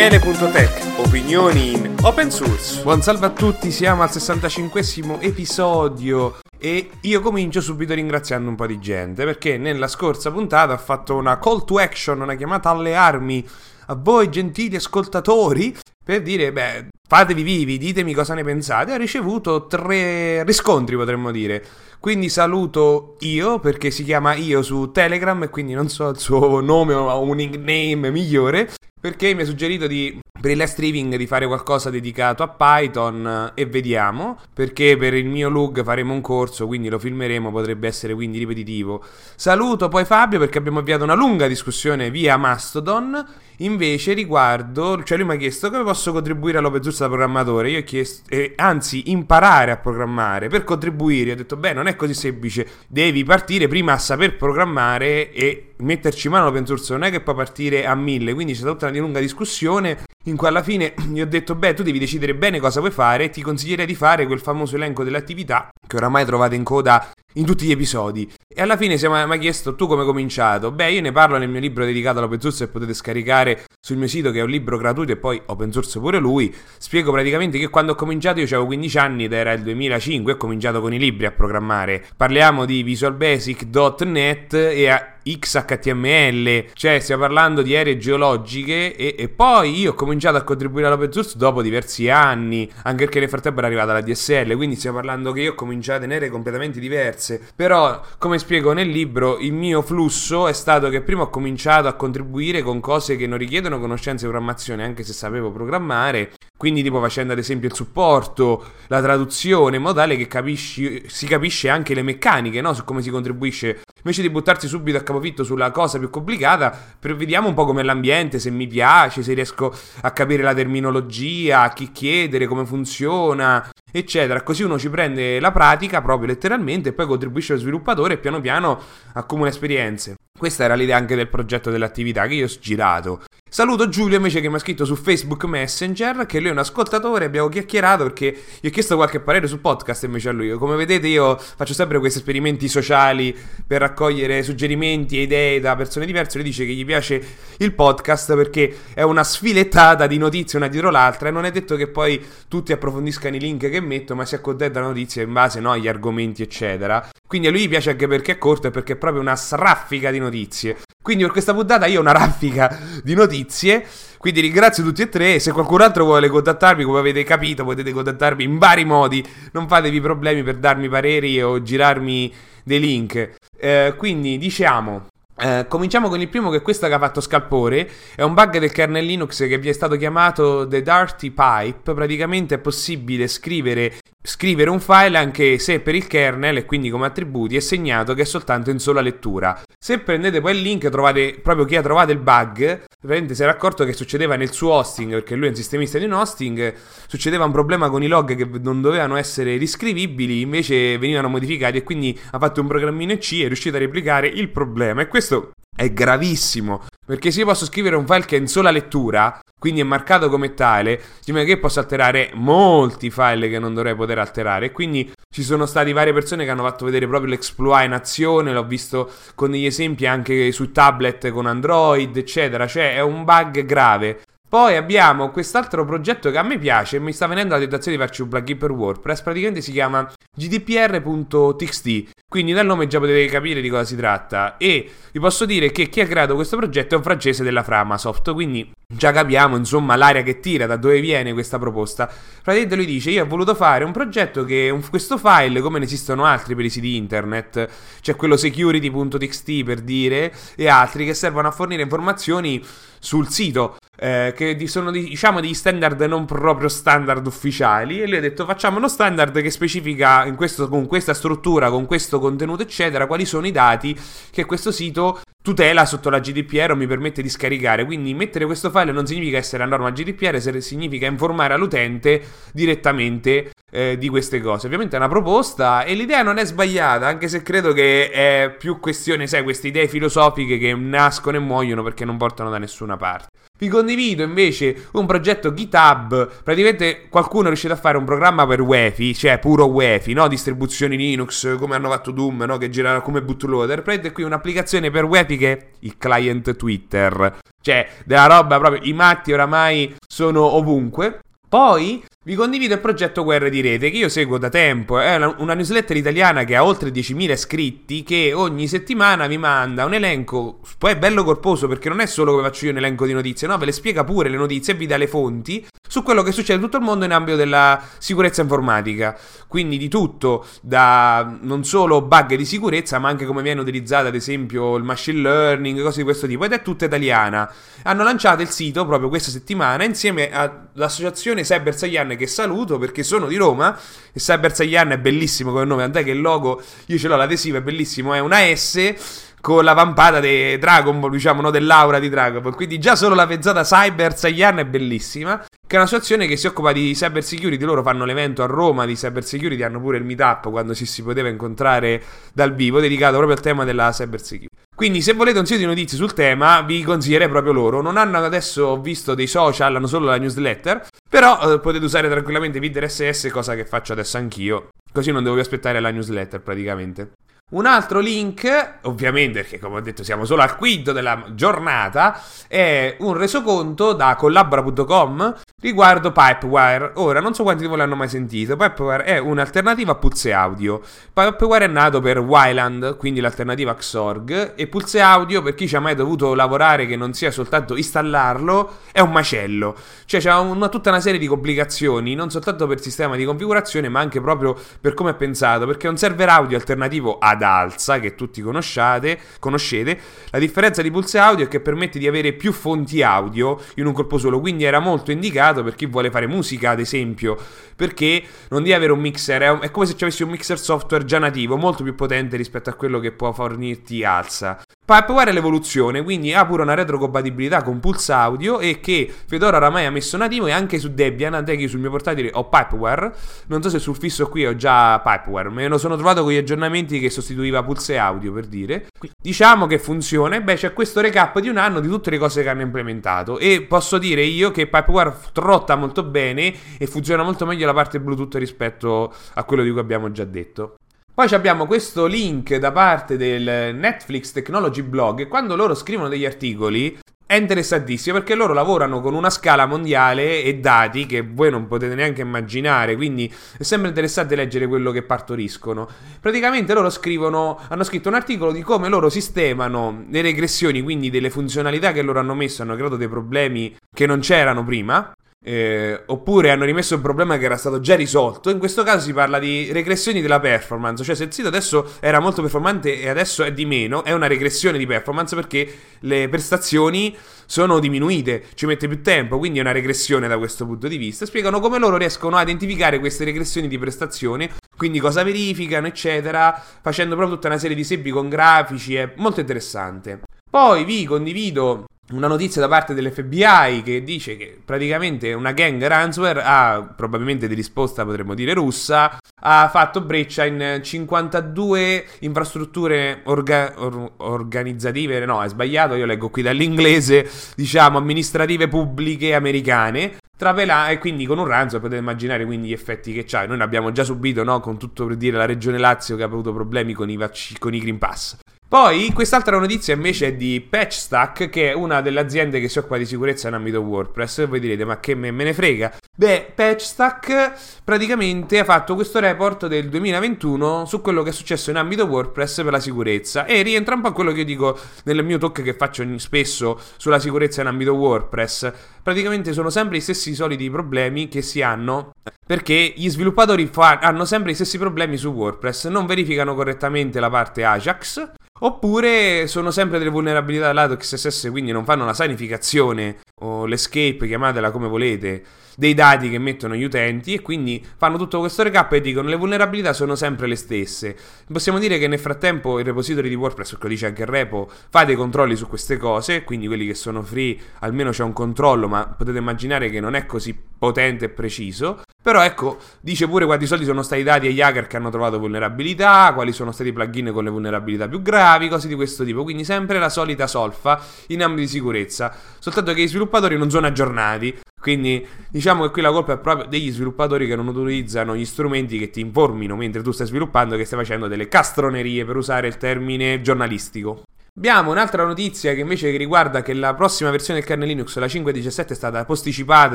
Daniele.tech, opinioni in open source. Buon salve a tutti, siamo al 65 episodio e io comincio subito ringraziando un po' di gente perché nella scorsa puntata ho fatto una call to action, una chiamata alle armi a voi gentili ascoltatori per dire, beh, fatevi vivi, ditemi cosa ne pensate. Ho ricevuto tre riscontri, potremmo dire. Quindi saluto io perché si chiama io su Telegram e quindi non so il suo nome o un nickname migliore. Perché mi ha suggerito di, per il live streaming di fare qualcosa dedicato a Python e vediamo. Perché per il mio lug faremo un corso, quindi lo filmeremo, potrebbe essere quindi ripetitivo. Saluto poi Fabio perché abbiamo avviato una lunga discussione via Mastodon. Invece riguardo, cioè lui mi ha chiesto come posso contribuire all'open source da programmatore. Io ho chiesto, eh, anzi, imparare a programmare. Per contribuire, ho detto, beh, non è così semplice. Devi partire prima a saper programmare e metterci mano all'open source. Non è che puoi partire a mille. Quindi c'è stata una lunga discussione in cui alla fine gli ho detto, beh, tu devi decidere bene cosa vuoi fare. E ti consiglierei di fare quel famoso elenco delle attività che oramai trovate in coda in tutti gli episodi. E alla fine mi ha chiesto tu come hai cominciato. Beh, io ne parlo nel mio libro dedicato all'open source e potete scaricare sul mio sito che è un libro gratuito e poi open source pure lui. Spiego praticamente che quando ho cominciato io avevo 15 anni ed era il 2005 e ho cominciato con i libri a programmare. Parliamo di Visual Basic.net e a XHTML, cioè stiamo parlando di aree geologiche e, e, poi io ho cominciato a contribuire all'open source dopo diversi anni, anche perché nel frattempo era arrivata la DSL, quindi stiamo parlando che io ho cominciato in aree completamente diverse, però come spiego nel libro il mio flusso è stato che prima ho cominciato a contribuire con cose che non richiedono conoscenze di programmazione, anche se sapevo programmare, quindi tipo facendo ad esempio il supporto, la traduzione, in modo tale che capisci, si capisce anche le meccaniche, no? su come si contribuisce Invece di buttarsi subito a capofitto sulla cosa più complicata, vediamo un po' com'è l'ambiente, se mi piace, se riesco a capire la terminologia, a chi chiedere, come funziona, eccetera. Così uno ci prende la pratica proprio letteralmente e poi contribuisce allo sviluppatore e piano piano accumula esperienze. Questa era l'idea anche del progetto dell'attività che io ho girato. Saluto Giulio invece che mi ha scritto su Facebook Messenger che lui è un ascoltatore, abbiamo chiacchierato perché gli ho chiesto qualche parere sul podcast invece a lui. Come vedete io faccio sempre questi esperimenti sociali per raccogliere suggerimenti e idee da persone diverse. Lui dice che gli piace il podcast perché è una sfilettata di notizie una dietro l'altra e non è detto che poi tutti approfondiscano i link che metto ma si accontenta la notizia in base no, agli argomenti eccetera. Quindi a lui piace anche perché è corto e perché è proprio una sraffica di notizie. Quindi per questa puntata io ho una raffica di notizie. Quindi ringrazio tutti e tre. Se qualcun altro vuole contattarmi, come avete capito, potete contattarmi in vari modi. Non fatevi problemi per darmi pareri o girarmi dei link. Eh, quindi diciamo. Eh, cominciamo con il primo che è questo che ha fatto scalpore, è un bug del kernel Linux che vi è stato chiamato The Dirty Pipe, praticamente è possibile scrivere Scrivere un file anche se per il kernel e quindi come attributi è segnato che è soltanto in sola lettura. Se prendete poi il link trovate proprio chi ha trovato il bug, praticamente si era accorto che succedeva nel suo hosting, perché lui è un sistemista di un hosting, succedeva un problema con i log che non dovevano essere riscrivibili, invece venivano modificati e quindi ha fatto un programmino in C e è riuscito a replicare il problema. E questo è gravissimo. Perché se io posso scrivere un file che è in sola lettura, quindi è marcato come tale, significa che posso alterare molti file che non dovrei poter alterare. E quindi ci sono state varie persone che hanno fatto vedere proprio l'exploit in azione. L'ho visto con degli esempi anche su tablet con Android, eccetera. Cioè è un bug grave. Poi abbiamo quest'altro progetto che a me piace e mi sta venendo la tentazione di farci un plugin per WordPress. Praticamente si chiama gdpr.txt. Quindi dal nome già potete capire di cosa si tratta. E vi posso dire che chi ha creato questo progetto è un francese della Framasoft. Quindi già capiamo insomma l'aria che tira, da dove viene questa proposta. Praticamente lui dice: Io ho voluto fare un progetto che un, questo file, come ne esistono altri per i siti internet, c'è quello security.txt per dire, e altri che servono a fornire informazioni sul sito eh, che sono diciamo degli standard non proprio standard ufficiali e lui ha detto facciamo uno standard che specifica questo, con questa struttura, con questo contenuto eccetera quali sono i dati che questo sito tutela sotto la GDPR o mi permette di scaricare. Quindi mettere questo file non significa essere a norma GDPR, significa informare all'utente direttamente eh, di queste cose. Ovviamente è una proposta e l'idea non è sbagliata, anche se credo che è più questione, sai, queste idee filosofiche che nascono e muoiono perché non portano da nessuna parte. Vi condivido invece un progetto GitHub. Praticamente qualcuno è riuscito a fare un programma per UEFI, cioè puro UEFI, no? Distribuzioni Linux come hanno fatto Doom, no? Che gira come bootloader. Prendete qui un'applicazione per UEFI che è il client Twitter. Cioè, della roba proprio, i matti oramai sono ovunque. Poi vi condivido il progetto Guerre di Rete che io seguo da tempo, è una newsletter italiana che ha oltre 10.000 iscritti che ogni settimana vi manda un elenco, poi è bello corposo perché non è solo come faccio io un elenco di notizie, no, ve le spiega pure le notizie e vi dà le fonti su quello che succede in tutto il mondo in ambito della sicurezza informatica, quindi di tutto, da non solo bug di sicurezza ma anche come viene utilizzata ad esempio il machine learning, cose di questo tipo ed è tutta italiana. Hanno lanciato il sito proprio questa settimana insieme all'associazione Cyber Saiyan che saluto perché sono di Roma e Cyber Saiyan è bellissimo come nome, tant'è che il logo, io ce l'ho l'adesivo, è bellissimo, è una S con la vampata di Dragon Ball, diciamo, no, dell'aura di Dragon Ball. Quindi già solo la pezzata Cyber Saiyan è bellissima. Che è un'associazione che si occupa di cyber security. Loro fanno l'evento a Roma di cyber security. Hanno pure il meetup quando ci si poteva incontrare dal vivo, dedicato proprio al tema della cyber security. Quindi, se volete un sito di notizie sul tema, vi consiglierei proprio loro. Non hanno adesso visto dei social, hanno solo la newsletter. Però eh, potete usare tranquillamente Vidder SS, cosa che faccio adesso anch'io. Così non devo più aspettare la newsletter praticamente. Un altro link, ovviamente perché come ho detto siamo solo al quinto della giornata, è un resoconto da collabora.com riguardo Pipewire. Ora, non so quanti di voi l'hanno mai sentito, Pipewire è un'alternativa a Pulse Audio. Pipewire è nato per Wyland, quindi l'alternativa Xorg, e Pulse Audio, per chi ci ha mai dovuto lavorare che non sia soltanto installarlo, è un macello. Cioè c'è una, tutta una serie di complicazioni, non soltanto per sistema di configurazione, ma anche proprio per come è pensato, perché è un server audio alternativo ad ad alza che tutti conoscete. La differenza di Pulse Audio è che permette di avere più fonti audio in un colpo solo, quindi era molto indicato per chi vuole fare musica, ad esempio, perché non devi avere un mixer, è, è come se ci avessi un mixer software già nativo, molto più potente rispetto a quello che può fornirti alza. Pipewire è l'evoluzione, quindi ha pure una retrocompatibilità con Pulse Audio e che Fedora oramai ha messo nativo e anche su Debian, anche io sul mio portatile ho Pipewire, non so se sul fisso qui ho già Pipewire, me lo sono trovato con gli aggiornamenti che sostituiva Pulse Audio per dire. Diciamo che funziona, beh c'è questo recap di un anno di tutte le cose che hanno implementato e posso dire io che Pipewire trotta molto bene e funziona molto meglio la parte Bluetooth rispetto a quello di cui abbiamo già detto. Poi abbiamo questo link da parte del Netflix Technology Blog e quando loro scrivono degli articoli è interessantissimo perché loro lavorano con una scala mondiale e dati che voi non potete neanche immaginare, quindi è sempre interessante leggere quello che partoriscono. Praticamente loro scrivono, hanno scritto un articolo di come loro sistemano le regressioni, quindi delle funzionalità che loro hanno messo, hanno creato dei problemi che non c'erano prima, eh, oppure hanno rimesso un problema che era stato già risolto. In questo caso si parla di regressioni della performance, cioè se il sito adesso era molto performante e adesso è di meno, è una regressione di performance perché le prestazioni sono diminuite, ci mette più tempo, quindi è una regressione da questo punto di vista. Spiegano come loro riescono a identificare queste regressioni di prestazione, quindi cosa verificano, eccetera, facendo proprio tutta una serie di esempi con grafici, è molto interessante. Poi vi condivido una notizia da parte dell'FBI che dice che praticamente una gang ransomware ha, probabilmente di risposta potremmo dire russa, ha fatto breccia in 52 infrastrutture orga- or- organizzative, no è sbagliato, io leggo qui dall'inglese, diciamo amministrative pubbliche americane, Trapela e quindi con un ransomware potete immaginare quindi gli effetti che c'ha. Noi ne abbiamo già subito, no? Con tutto per dire la regione Lazio che ha avuto problemi con i, vac- con i Green Pass. Poi quest'altra notizia invece è di PatchStack, che è una delle aziende che si occupa di sicurezza in ambito WordPress. Voi direte, ma che me, me ne frega? Beh, PatchStack praticamente ha fatto questo report del 2021 su quello che è successo in ambito WordPress per la sicurezza e rientra un po' a quello che io dico nel mio talk che faccio spesso sulla sicurezza in ambito WordPress. Praticamente sono sempre i stessi soliti problemi che si hanno perché gli sviluppatori fa- hanno sempre i stessi problemi su WordPress, non verificano correttamente la parte Ajax Oppure sono sempre delle vulnerabilità lato XSS, quindi non fanno la sanificazione o l'escape, chiamatela come volete, dei dati che mettono gli utenti e quindi fanno tutto questo recap e dicono le vulnerabilità sono sempre le stesse. Possiamo dire che nel frattempo il repository di WordPress, lo dice anche il repo, fa dei controlli su queste cose, quindi quelli che sono free almeno c'è un controllo, ma potete immaginare che non è così potente e preciso. Però ecco, dice pure quanti soldi sono stati dati agli hacker che hanno trovato vulnerabilità, quali sono stati i plugin con le vulnerabilità più gravi, cose di questo tipo. Quindi sempre la solita solfa in ambito di sicurezza. Soltanto che i sviluppatori non sono aggiornati. Quindi diciamo che qui la colpa è proprio degli sviluppatori che non utilizzano gli strumenti che ti informino mentre tu stai sviluppando che stai facendo delle castronerie per usare il termine giornalistico. Abbiamo un'altra notizia che invece riguarda che la prossima versione del kernel Linux, la 5.17, è stata posticipata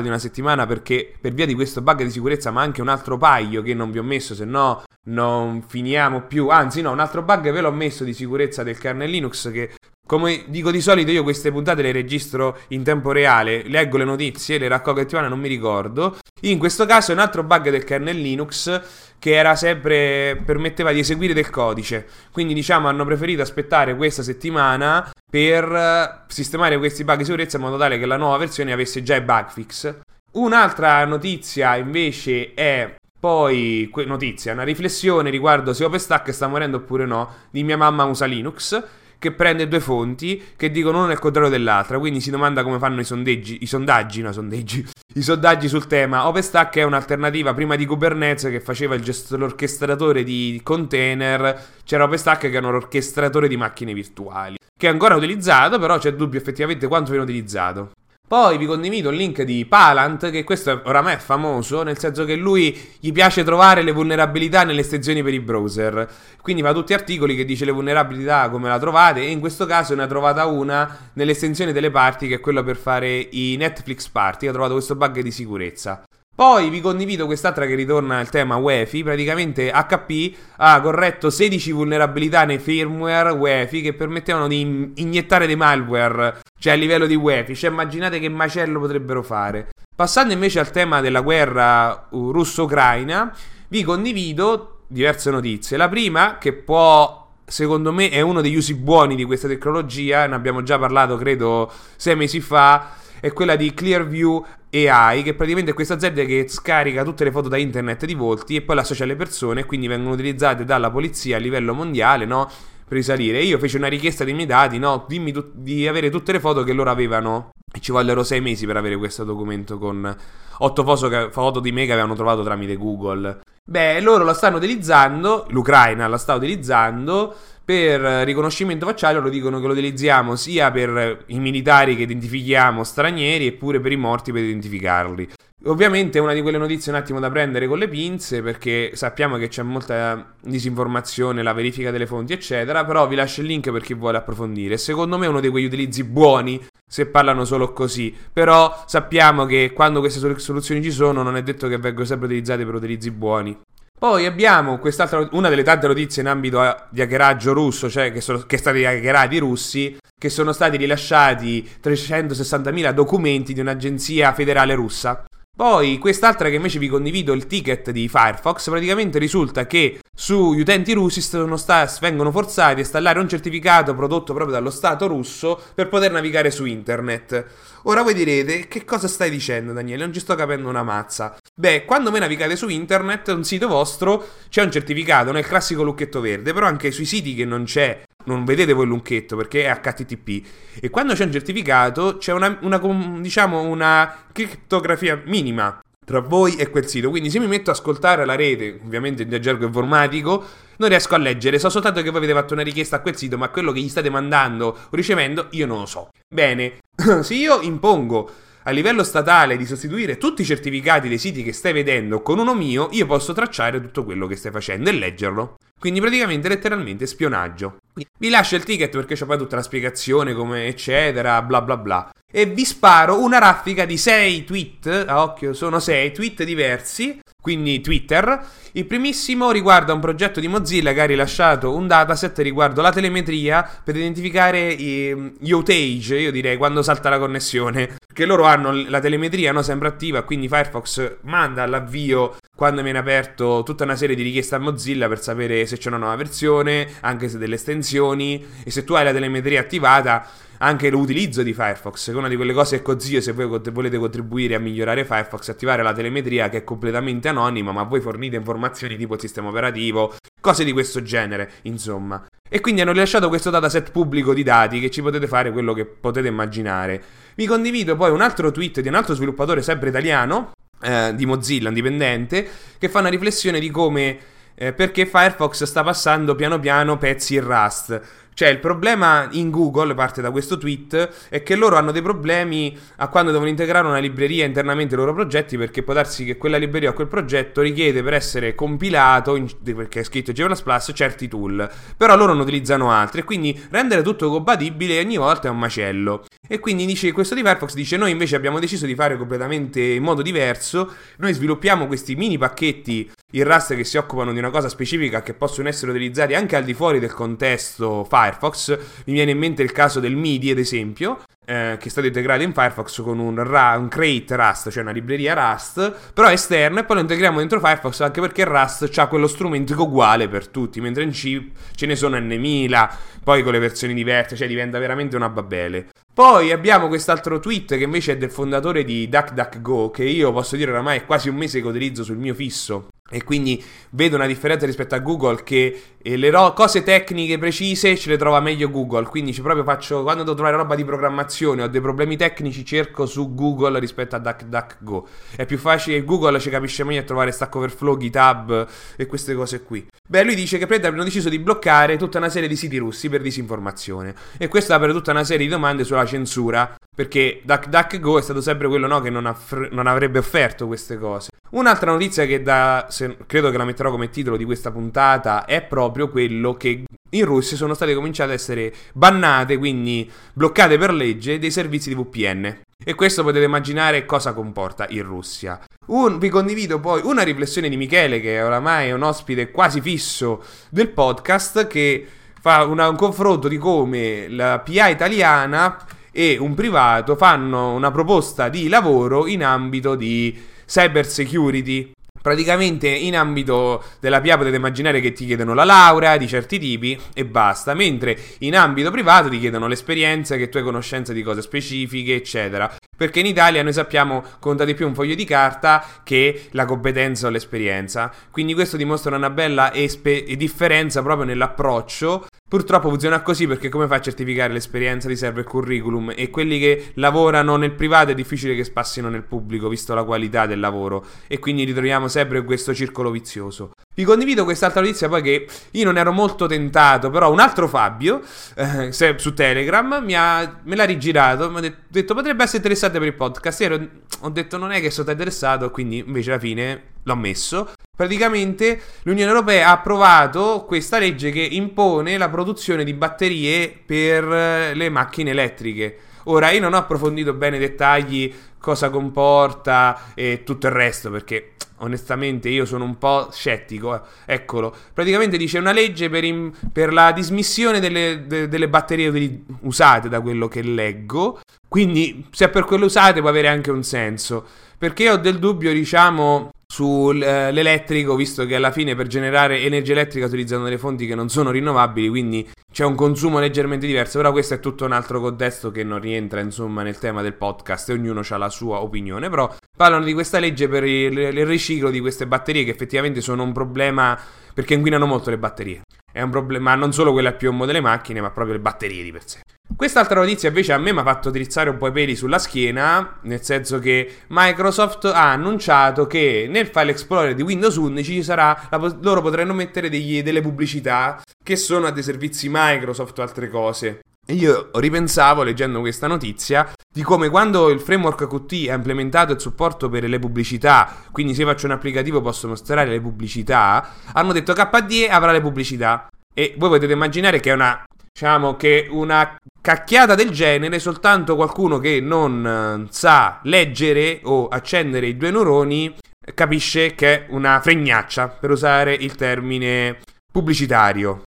di una settimana perché per via di questo bug di sicurezza, ma anche un altro paio che non vi ho messo, se no non finiamo più. Anzi, no, un altro bug ve l'ho messo di sicurezza del kernel Linux che come dico di solito, io queste puntate le registro in tempo reale, leggo le notizie, le raccolgo settimana, non mi ricordo. In questo caso è un altro bug del kernel Linux che era sempre permetteva di eseguire del codice. Quindi, diciamo, hanno preferito aspettare questa settimana per eh, sistemare questi bug di sicurezza in modo tale che la nuova versione avesse già i bug fix. Un'altra notizia invece è poi notizia, una riflessione riguardo se OpenStack sta morendo oppure no di mia mamma usa Linux che prende due fonti che dicono una il contrario dell'altra, quindi si domanda come fanno i sondaggi, i sondaggi, no sondaggi, i sondaggi sul tema. OpenStack è un'alternativa prima di Kubernetes che faceva il gesto, l'orchestratore di container, c'era OpenStack che era un orchestratore di macchine virtuali, che è ancora utilizzato, però c'è dubbio effettivamente quanto viene utilizzato. Poi vi condivido il link di Palant, che questo oramai è famoso, nel senso che lui gli piace trovare le vulnerabilità nelle estensioni per i browser. Quindi fa tutti articoli che dice le vulnerabilità come la trovate, e in questo caso ne ha trovata una nell'estensione delle parti, che è quella per fare i Netflix party, ha trovato questo bug di sicurezza. Poi vi condivido quest'altra che ritorna al tema UEFI. Praticamente HP ha corretto 16 vulnerabilità nei firmware UEFI che permettevano di iniettare dei malware, cioè a livello di UEFI. Cioè immaginate che macello potrebbero fare. Passando invece al tema della guerra uh, russo-ucraina, vi condivido diverse notizie. La prima, che può, secondo me, è uno degli usi buoni di questa tecnologia, ne abbiamo già parlato credo sei mesi fa è quella di Clearview AI, che praticamente è questa azienda che scarica tutte le foto da internet di volti e poi le associa alle persone e quindi vengono utilizzate dalla polizia a livello mondiale, no? Per risalire. Io feci una richiesta dei miei dati, no? Dimmi tu- di avere tutte le foto che loro avevano. E ci vollero sei mesi per avere questo documento con otto foto, foto di me che avevano trovato tramite Google. Beh, loro la stanno utilizzando, l'Ucraina la sta utilizzando per riconoscimento facciale loro dicono che lo utilizziamo sia per i militari che identifichiamo stranieri eppure per i morti per identificarli. Ovviamente è una di quelle notizie un attimo da prendere con le pinze perché sappiamo che c'è molta disinformazione, la verifica delle fonti eccetera, però vi lascio il link per chi vuole approfondire. Secondo me è uno di quegli utilizzi buoni se parlano solo così, però sappiamo che quando queste soluzioni ci sono non è detto che vengono sempre utilizzate per utilizzi buoni. Poi abbiamo quest'altra, una delle tante notizie in ambito di hackeraggio russo, cioè che, sono, che stati hackerati i russi, che sono stati rilasciati 360.000 documenti di un'agenzia federale russa. Poi quest'altra che invece vi condivido il ticket di Firefox, praticamente risulta che sugli utenti russi sta, vengono forzati a installare un certificato prodotto proprio dallo Stato russo per poter navigare su internet. Ora voi direte, che cosa stai dicendo Daniele? Non ci sto capendo una mazza. Beh, quando voi navigate su internet, un sito vostro c'è un certificato, nel classico lucchetto verde, però anche sui siti che non c'è, non vedete voi il lucchetto perché è HTTP. E quando c'è un certificato c'è una, una diciamo, una criptografia minima tra voi e quel sito. Quindi se mi metto a ascoltare la rete, ovviamente in gergo informatico, non riesco a leggere. So soltanto che voi avete fatto una richiesta a quel sito, ma quello che gli state mandando o ricevendo io non lo so. Bene, se io impongo a livello statale di sostituire tutti i certificati dei siti che stai vedendo con uno mio, io posso tracciare tutto quello che stai facendo e leggerlo. Quindi praticamente letteralmente spionaggio. Vi lascio il ticket perché c'è poi tutta la spiegazione come eccetera, bla bla bla. E vi sparo una raffica di 6 tweet, a occhio sono 6 tweet diversi, quindi Twitter. Il primissimo riguarda un progetto di Mozilla che ha rilasciato un dataset riguardo la telemetria per identificare gli outage, io direi quando salta la connessione. Che loro hanno la telemetria no, sempre attiva, quindi Firefox manda all'avvio quando viene aperto tutta una serie di richieste a Mozilla per sapere se c'è una nuova versione, anche se delle estensioni e se tu hai la telemetria attivata anche l'utilizzo di Firefox, che è una di quelle cose che consiglio se voi volete contribuire a migliorare Firefox, attivare la telemetria che è completamente anonima, ma voi fornite informazioni tipo il sistema operativo, cose di questo genere, insomma. E quindi hanno rilasciato questo dataset pubblico di dati che ci potete fare quello che potete immaginare. Vi condivido poi un altro tweet di un altro sviluppatore sempre italiano, eh, di Mozilla, indipendente, che fa una riflessione di come... Eh, perché Firefox sta passando piano piano pezzi in Rust. Cioè, il problema in Google, parte da questo tweet, è che loro hanno dei problemi a quando devono integrare una libreria internamente ai loro progetti, perché può darsi che quella libreria o quel progetto richiede per essere compilato, in, perché è scritto G++, certi tool. Però loro ne utilizzano altri, e quindi rendere tutto compatibile ogni volta è un macello. E quindi dice, questo di Firefox dice, noi invece abbiamo deciso di fare completamente in modo diverso, noi sviluppiamo questi mini pacchetti in Rust che si occupano di una cosa specifica che possono essere utilizzati anche al di fuori del contesto Firefox Firefox. Mi viene in mente il caso del MIDI, ad esempio, eh, che è stato integrato in Firefox con un, ra- un, crate Rust, cioè una libreria Rust, però esterno, e poi lo integriamo dentro Firefox anche perché Rust ha quello strumento uguale per tutti, mentre in C ce ne sono N1000, poi con le versioni diverse, cioè diventa veramente una babele. Poi abbiamo quest'altro tweet che invece è del fondatore di DuckDuckGo, che io posso dire oramai è quasi un mese che utilizzo sul mio fisso. E quindi vedo una differenza rispetto a Google che eh, le ro- cose tecniche precise ce le trova meglio Google. Quindi proprio faccio quando devo trovare roba di programmazione o dei problemi tecnici cerco su Google rispetto a DuckDuckGo. È più facile, Google ci capisce meglio a trovare Stack Overflow, GitHub e queste cose qui. Beh, lui dice che praticamente hanno deciso di bloccare tutta una serie di siti russi per disinformazione. E questo apre tutta una serie di domande sulla censura. Perché DuckDuckGo è stato sempre quello no, che non, aff- non avrebbe offerto queste cose. Un'altra notizia che da, se, credo che la metterò come titolo di questa puntata è proprio quello che in Russia sono state cominciate ad essere bannate, quindi bloccate per legge, dei servizi di VPN. E questo potete immaginare cosa comporta in Russia. Un, vi condivido poi una riflessione di Michele, che oramai è un ospite quasi fisso del podcast, che fa una, un confronto di come la PA italiana e un privato fanno una proposta di lavoro in ambito di cyber security. Praticamente in ambito della PA potete immaginare che ti chiedono la laurea di certi tipi e basta, mentre in ambito privato ti chiedono l'esperienza, che tu hai conoscenza di cose specifiche, eccetera. Perché in Italia noi sappiamo conta di più un foglio di carta che la competenza o l'esperienza. Quindi questo dimostra una bella espe- differenza proprio nell'approccio Purtroppo funziona così perché come fai a certificare l'esperienza di server curriculum e quelli che lavorano nel privato è difficile che spassino nel pubblico visto la qualità del lavoro e quindi ritroviamo sempre questo circolo vizioso. Vi condivido quest'altra notizia poi che io non ero molto tentato, però un altro Fabio eh, su Telegram mi ha, me l'ha rigirato, mi ha detto potrebbe essere interessante per il podcast. Io ho detto non è che sono interessato, quindi invece alla fine l'ho messo. Praticamente l'Unione Europea ha approvato questa legge che impone la produzione di batterie per eh, le macchine elettriche. Ora, io non ho approfondito bene i dettagli, cosa comporta e tutto il resto, perché onestamente io sono un po' scettico. Eh. Eccolo, praticamente dice una legge per, in, per la dismissione delle, de, delle batterie usate, da quello che leggo. Quindi, se per quelle usate può avere anche un senso. Perché ho del dubbio, diciamo, sull'elettrico, visto che alla fine per generare energia elettrica utilizzano delle fonti che non sono rinnovabili, quindi c'è un consumo leggermente diverso. Però questo è tutto un altro contesto che non rientra, insomma, nel tema del podcast e ognuno ha la sua opinione. Però parlano di questa legge per il, riciclo di queste batterie che effettivamente sono un problema perché inquinano molto le batterie. È un problema non solo quelle a piombo delle macchine, ma proprio le batterie di per sé. Quest'altra notizia invece a me mi ha fatto drizzare un po' i peli sulla schiena, nel senso che Microsoft ha annunciato che nel file explorer di Windows 11 ci sarà, la, loro potranno mettere degli, delle pubblicità che sono a dei servizi Microsoft o altre cose. E io ripensavo leggendo questa notizia di come quando il framework Qt ha implementato il supporto per le pubblicità, quindi se io faccio un applicativo posso mostrare le pubblicità, hanno detto KDE avrà le pubblicità. E voi potete immaginare che è una Diciamo che una cacchiata del genere soltanto qualcuno che non eh, sa leggere o accendere i due neuroni capisce che è una fregnaccia, per usare il termine pubblicitario.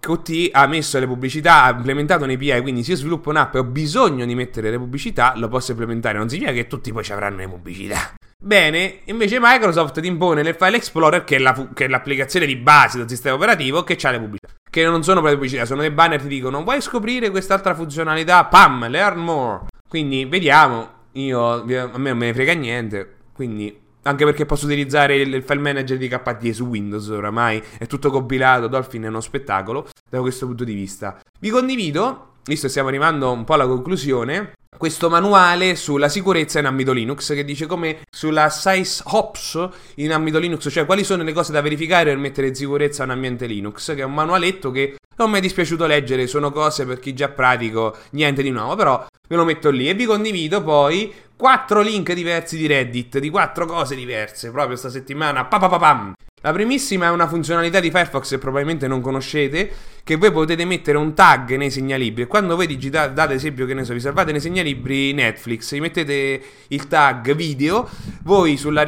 Qt ha messo le pubblicità, ha implementato un'API, quindi se io sviluppo un'app e ho bisogno di mettere le pubblicità, lo posso implementare, non significa che tutti poi ci avranno le pubblicità. Bene, invece Microsoft ti impone nel File Explorer, che è, la, che è l'applicazione di base del sistema operativo, che ha le pubblicità. Che non sono proprio pubblicità, sono dei banner che ti dicono vuoi scoprire quest'altra funzionalità? Pam, learn more. Quindi vediamo, io, a me non me ne frega niente, quindi anche perché posso utilizzare il file manager di KDE su Windows oramai, è tutto compilato, Dolphin è uno spettacolo da questo punto di vista. Vi condivido, visto che stiamo arrivando un po' alla conclusione, questo manuale sulla sicurezza in ambito Linux che dice come sulla size hops in ambito Linux, cioè quali sono le cose da verificare per mettere in sicurezza un ambiente Linux, che è un manualetto che non mi è dispiaciuto leggere, sono cose per chi già pratico, niente di nuovo, però ve lo metto lì e vi condivido poi quattro link diversi di Reddit, di quattro cose diverse, proprio sta settimana. Pa, pa, pa. La primissima è una funzionalità di Firefox che probabilmente non conoscete, che voi potete mettere un tag nei segnalibri quando voi digitate, date esempio che ne so, vi salvate nei segnalibri Netflix, gli mettete il tag video, voi sulla,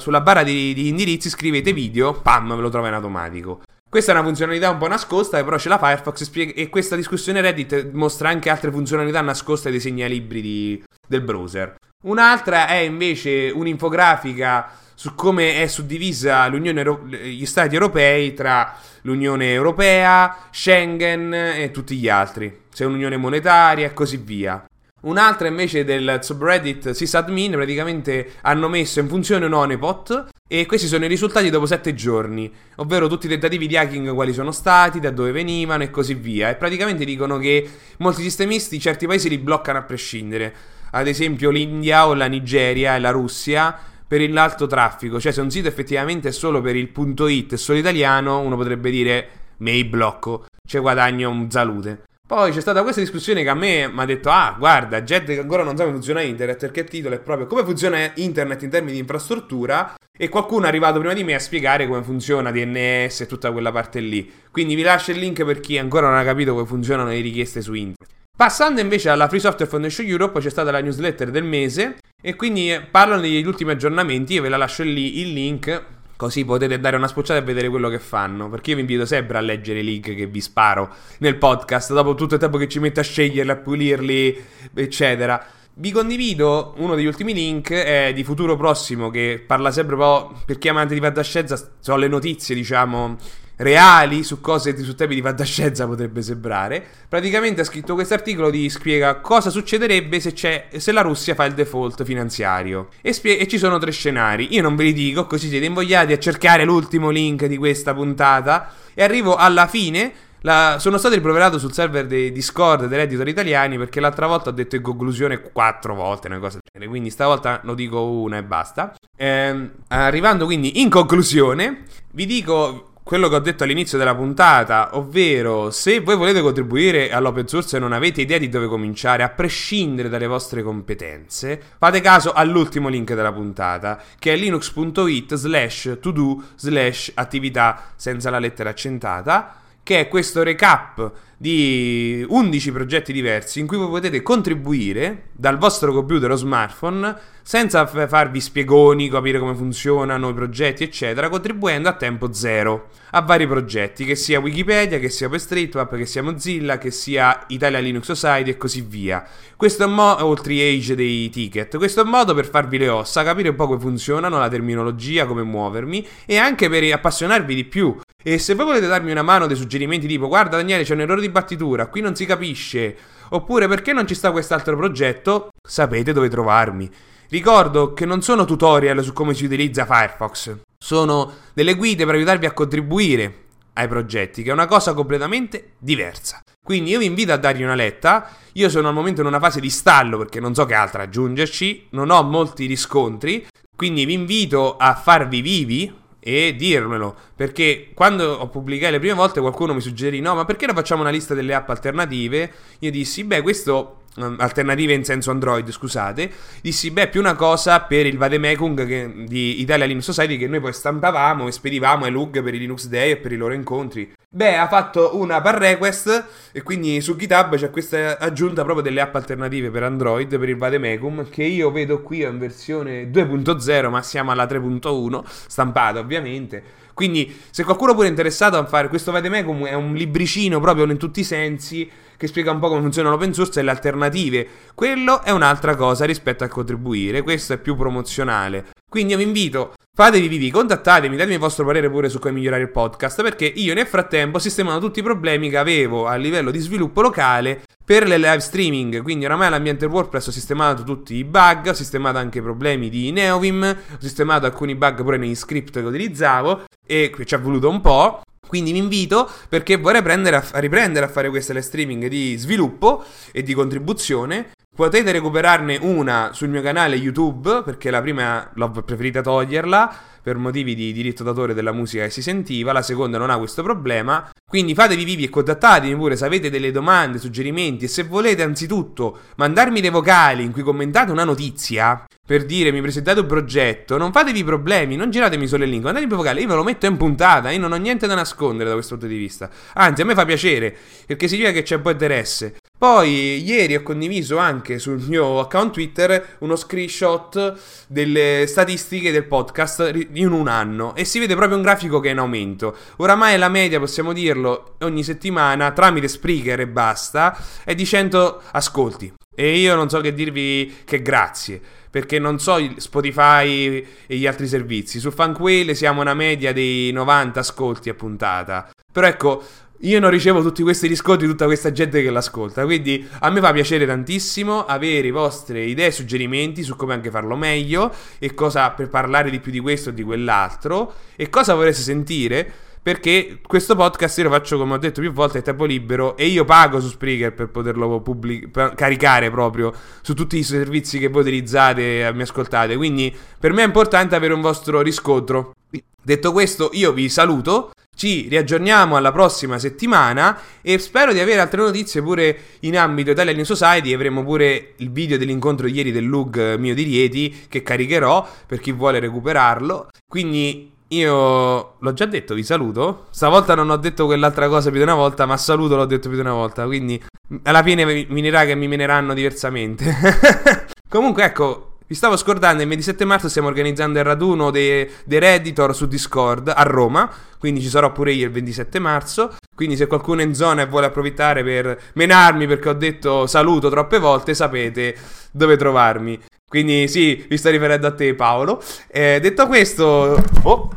sulla barra di, di indirizzi scrivete video, pam, ve lo trova in automatico. Questa è una funzionalità un po' nascosta, però c'è la Firefox e questa discussione Reddit mostra anche altre funzionalità nascoste dei segnalibri di, del browser. Un'altra è invece un'infografica su come è suddivisa Euro- gli stati europei tra l'Unione Europea, Schengen e tutti gli altri, se è un'unione monetaria e così via. Un'altra invece del subreddit sysadmin praticamente hanno messo in funzione un honeypot e questi sono i risultati dopo 7 giorni, ovvero tutti i tentativi di hacking quali sono stati, da dove venivano e così via. E praticamente dicono che molti sistemisti certi paesi li bloccano a prescindere, ad esempio l'India o la Nigeria e la Russia per l'alto traffico, cioè se un sito effettivamente è solo per il punto it e solo italiano, uno potrebbe dire me blocco, cioè guadagno un salute. Poi c'è stata questa discussione che a me mi ha detto: Ah, guarda, che ancora non sa come funziona internet, perché il titolo è proprio come funziona internet in termini di infrastruttura. E qualcuno è arrivato prima di me a spiegare come funziona DNS e tutta quella parte lì. Quindi vi lascio il link per chi ancora non ha capito come funzionano le richieste su internet. Passando invece alla Free Software Foundation Europe, c'è stata la newsletter del mese e quindi parlano degli ultimi aggiornamenti. Io ve la lascio lì il link, così potete dare una spocciata e vedere quello che fanno. Perché io vi invito sempre a leggere i link che vi sparo nel podcast, dopo tutto il tempo che ci mette a sceglierli, a pulirli, eccetera. Vi condivido uno degli ultimi link è di futuro prossimo che parla sempre un po' per chi è amante di fantascienza, sono le notizie, diciamo, reali su cose su temi di fantascienza potrebbe sembrare. Praticamente ha scritto questo articolo di spiega cosa succederebbe se, se, la Russia fa il default finanziario. E, spie- e, ci sono tre scenari. Io non ve li dico, così siete invogliati a cercare l'ultimo link di questa puntata. E arrivo alla fine. La, sono stato riproverato sul server dei Discord dell'editor italiani perché l'altra volta ho detto in conclusione quattro volte una cosa del genere, quindi stavolta lo dico una e basta. Ehm, arrivando quindi in conclusione, vi dico quello che ho detto all'inizio della puntata, ovvero se voi volete contribuire all'open source e non avete idea di dove cominciare, a prescindere dalle vostre competenze, fate caso all'ultimo link della puntata, che è linux.it slash to do slash attività senza la lettera accentata, che è questo recap di 11 progetti diversi in cui voi potete contribuire dal vostro computer o smartphone senza farvi spiegoni, capire come funzionano i progetti, eccetera, contribuendo a tempo zero a vari progetti, che sia Wikipedia, che sia OpenStreetMap, che sia Mozilla, che sia Italia Linux Society e così via. Questo è un modo, oltre age dei ticket, questo è un modo per farvi le ossa, capire un po' come funzionano, la terminologia, come muovermi e anche per appassionarvi di più e se voi volete darmi una mano dei suggerimenti tipo guarda Daniele c'è un errore di battitura, qui non si capisce, oppure perché non ci sta quest'altro progetto, sapete dove trovarmi. Ricordo che non sono tutorial su come si utilizza Firefox, sono delle guide per aiutarvi a contribuire ai progetti, che è una cosa completamente diversa. Quindi io vi invito a dargli una letta. Io sono al momento in una fase di stallo perché non so che altro aggiungerci, non ho molti riscontri, quindi vi invito a farvi vivi e dirmelo. Perché quando ho pubblicato le prime volte qualcuno mi suggerì: no, ma perché non facciamo una lista delle app alternative? Io dissi: beh, questo. Um, alternative in senso Android, scusate. Dissi, beh, più una cosa per il Vademekung che, di Italia Linux Society che noi poi stampavamo e spedivamo ai LUG per i Linux Day e per i loro incontri. Beh, ha fatto una pull request e quindi su GitHub c'è questa aggiunta proprio delle app alternative per Android, per il Vademecum, che io vedo qui in versione 2.0, ma siamo alla 3.1, stampata ovviamente. Quindi se qualcuno pure è interessato a fare questo Vademecum è un libricino proprio in tutti i sensi che spiega un po' come funziona l'open source e le alternative. Quello è un'altra cosa rispetto a contribuire, questo è più promozionale. Quindi io vi invito Fatevi vivi, contattatemi, datemi il vostro parere pure su come migliorare il podcast, perché io nel frattempo ho sistemato tutti i problemi che avevo a livello di sviluppo locale per le live streaming, quindi oramai l'ambiente WordPress ho sistemato tutti i bug, ho sistemato anche i problemi di Neovim, ho sistemato alcuni bug pure negli script che utilizzavo e ci è voluto un po'. Quindi vi invito perché vorrei a, a riprendere a fare queste live streaming di sviluppo e di contribuzione Potete recuperarne una sul mio canale YouTube, perché la prima l'ho preferita toglierla per motivi di diritto d'autore della musica che si sentiva, la seconda non ha questo problema. Quindi fatevi vivi e contattatemi pure se avete delle domande, suggerimenti e se volete anzitutto mandarmi dei vocali in cui commentate una notizia per dire mi presentate un progetto, non fatevi problemi, non giratemi solo il link, mandatemi vocale, io ve lo metto in puntata, io non ho niente da nascondere da questo punto di vista. Anzi, a me fa piacere, perché significa che c'è un po' interesse. Poi ieri ho condiviso anche sul mio account Twitter uno screenshot delle statistiche del podcast in un anno e si vede proprio un grafico che è in aumento. Oramai la media, possiamo dirlo, ogni settimana tramite Spreaker e basta è di 100 ascolti. E io non so che dirvi che grazie perché non so Spotify e gli altri servizi. Su Fanquail siamo una media dei 90 ascolti a puntata. Però ecco, io non ricevo tutti questi riscontri tutta questa gente che l'ascolta, quindi a me fa piacere tantissimo avere i vostre idee suggerimenti su come anche farlo meglio e cosa per parlare di più di questo o di quell'altro e cosa vorreste sentire. Perché questo podcast io lo faccio, come ho detto più volte, a tempo libero e io pago su Spreaker per poterlo pubblic- per caricare proprio su tutti i servizi che voi utilizzate e mi ascoltate. Quindi per me è importante avere un vostro riscontro. Detto questo, io vi saluto. Ci riaggiorniamo alla prossima settimana e spero di avere altre notizie pure in ambito Italian Society. Avremo pure il video dell'incontro di ieri del Lug mio di Rieti che caricherò per chi vuole recuperarlo. Quindi io l'ho già detto, vi saluto. Stavolta non ho detto quell'altra cosa più di una volta, ma saluto l'ho detto più di una volta. Quindi alla fine mi finirà che mi meneranno diversamente. Comunque, ecco, vi stavo scordando, il 27 marzo stiamo organizzando il raduno dei, dei Redditor su Discord a Roma, quindi ci sarò pure io il 27 marzo. Quindi se qualcuno è in zona e vuole approfittare per menarmi perché ho detto saluto troppe volte, sapete dove trovarmi. Quindi sì, vi sto riferendo a te Paolo. Eh, detto questo... Oh,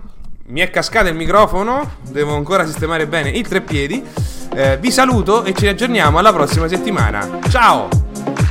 mi è cascato il microfono, devo ancora sistemare bene i tre piedi. Eh, vi saluto e ci aggiorniamo alla prossima settimana. Ciao!